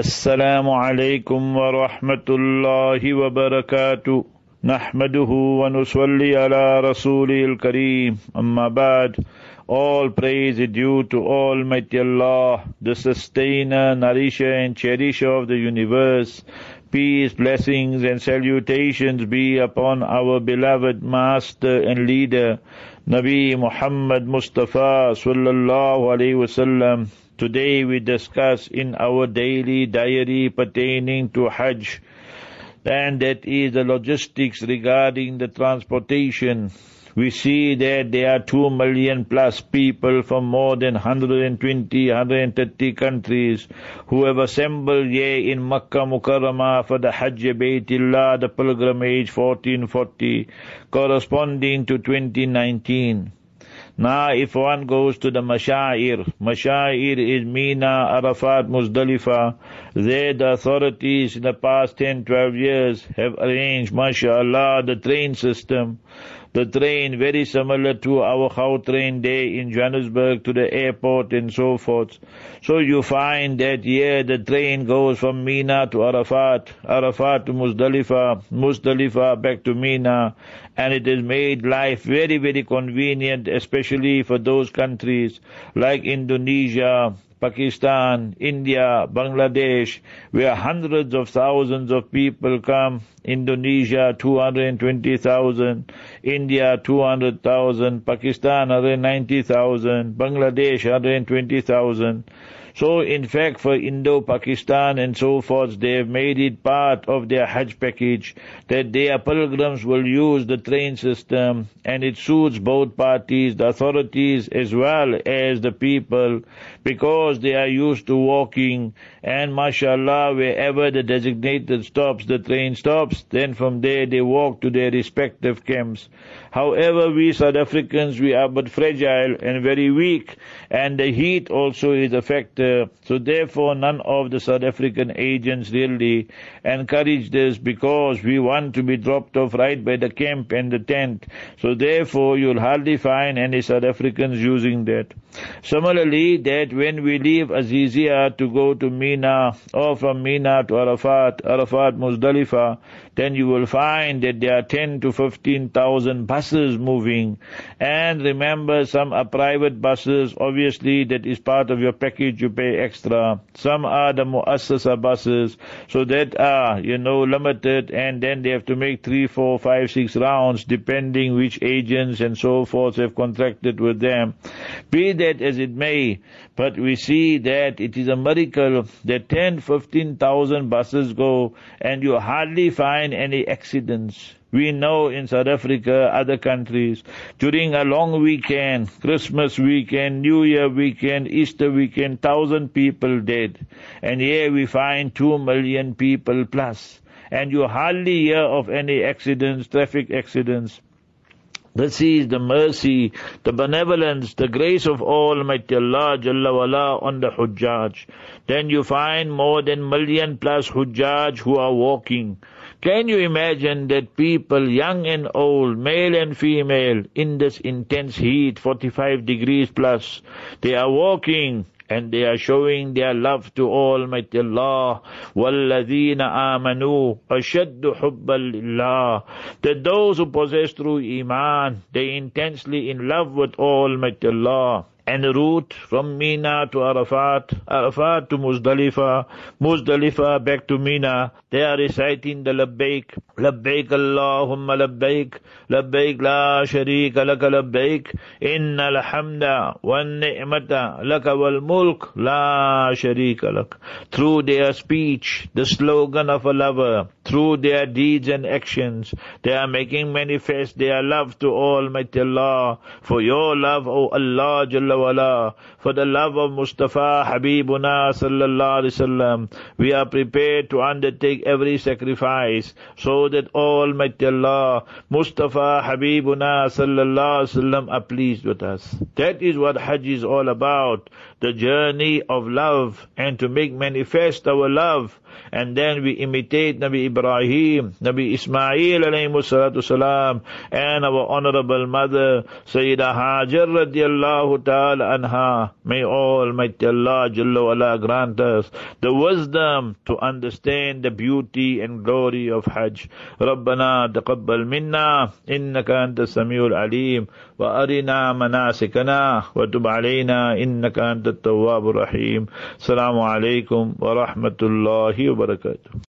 السلام عليكم ورحمة الله وبركاته نحمده ونصلي على رسوله الكريم أما بعد all praise is due to Almighty Allah, the sustainer, nourisher and cherisher of the universe. Peace, blessings and salutations be upon our beloved master and leader, Nabi Muhammad Mustafa sallallahu alaihi wasallam. Today we discuss in our daily diary pertaining to Hajj, and that is the logistics regarding the transportation we see that there are 2 million plus people from more than 120, 130 countries who have assembled here in Makkah Mukarramah for the Hajj Baytillah, the pilgrimage 1440, corresponding to 2019. Now, if one goes to the Mashair, Mashair is Mina, Arafat, Muzdalifah. There, the authorities in the past 10, 12 years have arranged, mashallah, the train system the train very similar to our train day in Johannesburg to the airport and so forth. So you find that here the train goes from Mina to Arafat, Arafat to Muzdalifah, Muzdalifah back to Mina, and it has made life very, very convenient, especially for those countries like Indonesia, Pakistan, India, Bangladesh, where hundreds of thousands of people come. Indonesia, 220,000. India, 200,000. Pakistan, 190,000. Bangladesh, 120,000. So in fact for Indo-Pakistan and so forth, they have made it part of their Hajj package that their pilgrims will use the train system and it suits both parties, the authorities as well as the people because they are used to walking and mashallah wherever the designated stops, the train stops, then from there they walk to their respective camps. However, we South Africans, we are but fragile and very weak and the heat also is a So therefore none of the South African agents really encourage this because we want to be dropped off right by the camp and the tent. So therefore you'll hardly find any South Africans using that. Similarly, that when we leave Azizia to go to Mina or from Mina to Arafat, Arafat Muzdalifah, then you will find that there are 10 to 15,000 buses moving. And remember, some are private buses, obviously that is part of your package, you pay extra. Some are the Muassasa buses, so that are, you know, limited and then they have to make three, four, five, six rounds depending which agents and so forth have contracted with them. Be that as it may, but we see that it is a miracle that 10, 15,000 buses go and you hardly find any accidents. We know in South Africa, other countries, during a long weekend, Christmas weekend, New Year weekend, Easter weekend, thousand people dead. And here we find two million people plus. And you hardly hear of any accidents, traffic accidents. This is the mercy, the benevolence, the grace of Almighty Allah Jalla wala on the Hujjaj. Then you find more than million plus Hujjaj who are walking. Can you imagine that people, young and old, male and female, in this intense heat, 45 degrees plus, they are walking and they are showing their love to Almighty Allah. وَالَّذِينَ آمَنُوا أَشَدُّ حُبًّا لِلَّهِ That those who possess true Iman, they intensely in love with Almighty Allah And route from Mina to Arafat, Arafat to Muzdalifah, Muzdalifah back to Mina. They are reciting the Labbaik, Labbaik Allahumma Labbaik, Labbaik la sharika laka Labbaik, inna alhamda wa ni'mata laka wal mulk la sharika lak. Through their speech, the slogan of a lover, through their deeds and actions, they are making manifest their love to Almighty Allah. For your love, O Allah Jalla wala, for the love of Mustafa Habibuna sallallahu alaihi wasallam, we are prepared to undertake every sacrifice so that Almighty Allah, Mustafa Habibuna sallallahu alaihi wasallam are pleased with us. That is what Hajj is all about. the journey of love and to make manifest our love. And then we imitate Nabi Ibrahim, Nabi Ismail alayhi salatu salam, and our honorable mother, Sayyida Hajar radiallahu ta'ala anha. May Almighty Allah Jalla wala grant us the wisdom to understand the beauty and glory of Hajj. ربنا تقبل منا إنك أنت السميع العليم وأرنا مناسكنا وتب علينا إنك أنت التواب الرحيم السلام عليكم ورحمة الله Barrakatuh.